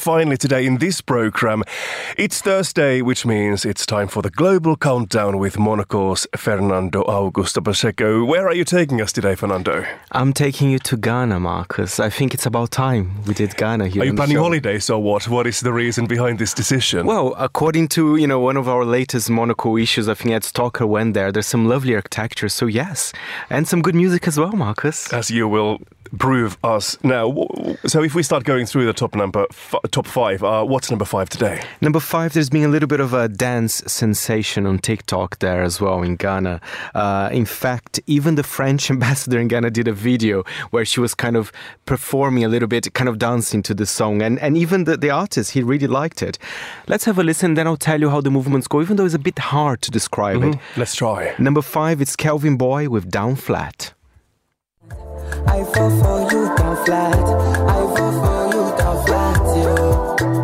finally today in this program. It's Thursday, which means it's time for the global countdown with Monocle's Fernando Augusto Pacheco. Where are you taking us today, Fernando? I'm taking you to Ghana, Marcus. I think it's about time we did Ghana here. Are you planning holidays or what? What is the reason behind this decision? Well, according to you know one of our latest Monaco issues, I think Ed Stocker went there. There's some lovely architecture, so yes, and some good music as well, Marcus. as you will prove us now. So if we start going through the top number, f- top five, uh, what's number five today? Number five, there's been a little bit of a dance sensation on TikTok there as well in Ghana. Uh, in fact, even the French ambassador in Ghana did a video where she was kind of performing a little bit, kind of dancing to the song. And, and even the, the artist, he really liked it. Let's have a listen, then I'll tell you how the movements go, even though it's a bit hard to describe it. Let's try. Number five, it's Kelvyn Boy with Down Flat. I fall for you down flat. I fall for you down flat, yo.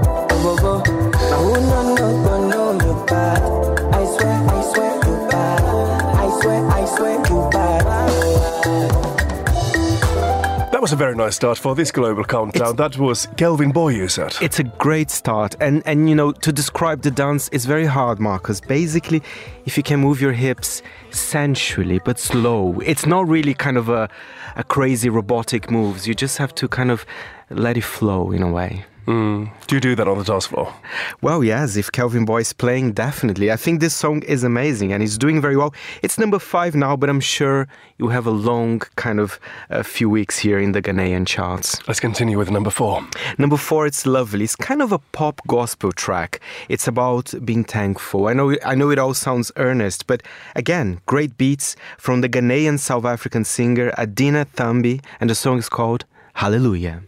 Was a very nice start for this global countdown. that was Kelvyn Boy, you said. It's a great start. And, and you know, to describe the dance is very hard, Marcus. Basically, if you can move your hips sensually but slow, it's not really kind of a, a crazy robotic moves. You just have to kind of let it flow in a way. Mm. Do you do that on the dance floor? Well, yes, if Kelvyn Boy is playing, definitely. I think this song is amazing and he's doing very well. It's number five now, but I'm sure you have a long kind of a few weeks here in the Ghanaian charts. Let's continue with number four. Number four, it's lovely. It's kind of a pop gospel track. It's about being thankful. I know, I know it all sounds earnest, but again, great beats from the Ghanaian South African singer Adina Thembi, and the song is called Hallelujah.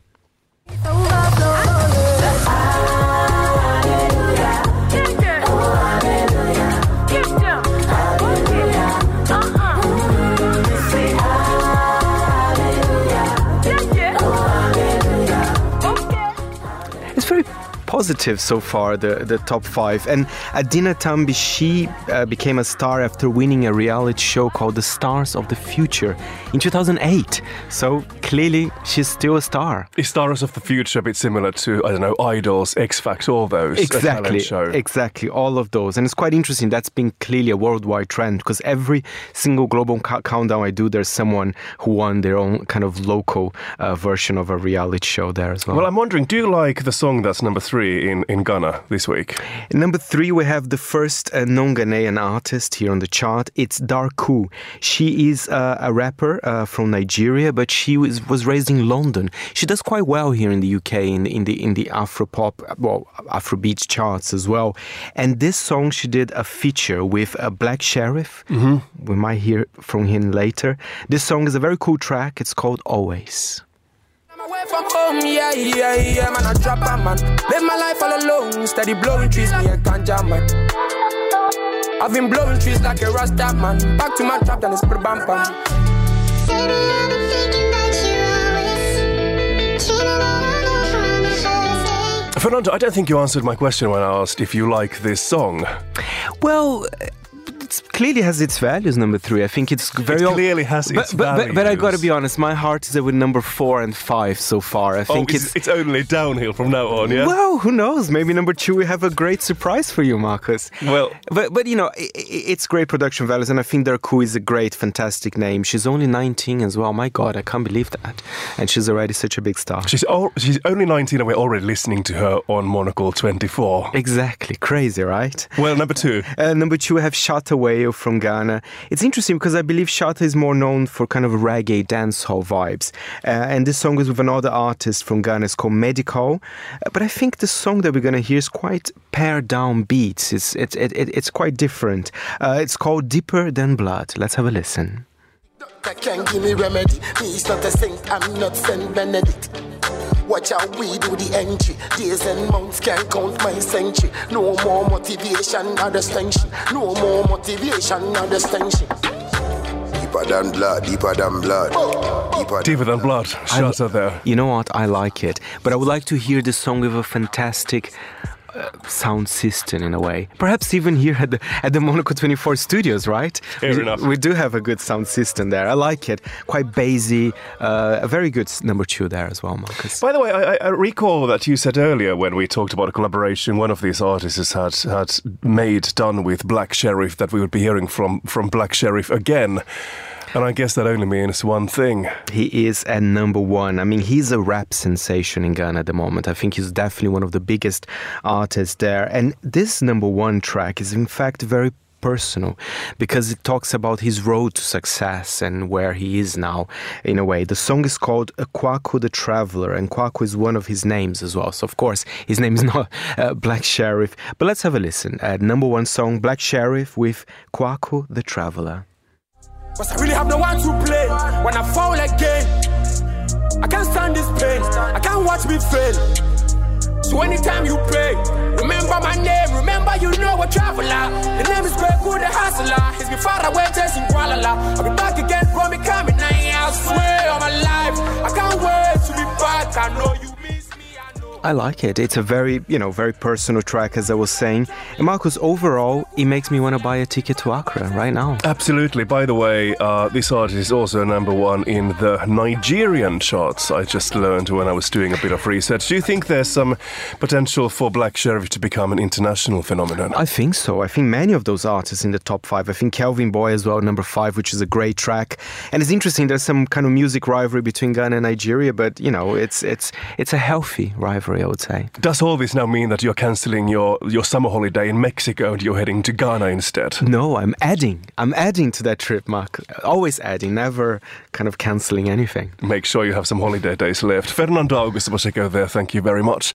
It's positive so far, the, the top five. And Adina Thembi, she uh, became a star after winning a reality show called The Stars of the Future in 2008. So clearly, she's still a star. Is Stars of the Future a bit similar to, I don't know, Idols, X Factor, all those? Exactly, show? exactly, all of those, and it's quite interesting. That's been clearly a worldwide trend because every single global cou- countdown I do, there's someone who won their own kind of local uh, version of a reality show there as well. well, I'm wondering, do you like the song that's number three in, in Ghana this week? Number three, we have the first uh, non-Ghanaian artist here on the chart. It's Darkoo. She is uh, a rapper uh, from Nigeria, but she was, was raised in London. She does quite well here in the UK in the in the in the Afro pop, well, Afro Afrobeat charts as well. And this song, she did a feature with a Black Sherif. Mm-hmm. We might hear from him later. This song is a very cool track. It's called Always. I'm away from home, yeah, yeah, yeah, man, I drop a man. Live my life all alone, steady blowing trees, me a ganja man. I've been blowing trees like a rasta man. Back to my trap, then it's bam bam. Baby, I've been thinking that you always cheating on me from the first day. Fernando, I don't think you answered my question when I asked if you like this song. Well, it clearly has its values. Number three, I think it's very. It clearly has its but, but, but, but I got to be honest, my heart is with number four and five so far. I Oh, think it's, it's. it's only downhill from now on, yeah? Well, who knows? Maybe number two, we have a great surprise for you, Marcus. Well- but but you know, i i it's great production values, and I think Darkoo is a great, fantastic name. She's only 19 as well. My God, I can't believe that, and she's already such a big star. She's, al- she's only 19 and we're already listening to her on Monocle 24. Exactly, crazy, right? Well, number two. Uh, number two, we have Shatta Wale from Ghana. It's interesting because I believe Shatta is more known for kind of reggae dancehall vibes. Uh, and this song is with another artist from Ghana. It's called Medikal. Uh, but I think the song that we're going to hear is quite pared down beats. It's, it's, it, it, it's quite different. Uh, it's called Deeper Than Blood. Let's have a listen. That can give me remedy. Me not a saint, I'm not Saint Benedict. Watch how we do the entry. Days and months can't count my century. No more motivation, not extension. No more motivation, not extension. Deeper than blood, deeper than blood. Deeper Deeper Than Blood. Shatta there. You know what? I like it. But I would like to hear the song with a fantastic uh, sound system in a way. Perhaps even here at the at the Monocle 24 studios, right? Fair we, enough. we do have a good sound system there. I like it. Quite bassy. Uh, a very good number two there as well, Marcus. By the way, I, I- I recall that you said earlier when we talked about a collaboration, one of these artists had had made done with Black Sherif that we would be hearing from from Black Sherif again. And I guess that only means one thing. He is at number one. I mean, he's a rap sensation in Ghana at the moment. I think he's definitely one of the biggest artists there. And this number one track is, in fact, very personal because it talks about his road to success and where he is now in a way the song is called Kwaku the Traveler and Kwaku is one of his names as well so of course his name is not uh, Black Sherif but let's have a listen at number one song Black Sherif with Kwaku the Traveler Cause I really have no one to play when I fall again. I can't stand this pain. I can't watch me fail. So anytime you pray, remember my name. Remember you know a traveler. The name is Kweku the hustler. He's been far away chasing Kuala I'll be back again, bro. Me coming now. I like it. It's a very, you know, very personal track, as I was saying. And Marcus, overall, it makes me want to buy a ticket to Accra right now. Absolutely. By the way, uh, this artist is also number one in the Nigerian charts. I just learned when I was doing a bit of research. Do you think there's some potential for Black Sherif to become an international phenomenon? I think so. I think many of those artists in the top five. I think Kelvyn Boy as well, number five, which is a great track. And it's interesting. There's some kind of music rivalry between Ghana and Nigeria, but you know, it's it's it's a healthy rivalry, I would say. Does all this now mean that you're cancelling your, your summer holiday in Mexico and you're heading to Ghana instead? No, I'm adding. I'm adding to that trip, Mark. Always adding, never kind of canceling anything. Make sure you have some holiday days left. Fernando Augusto Pacheco there, thank you very much.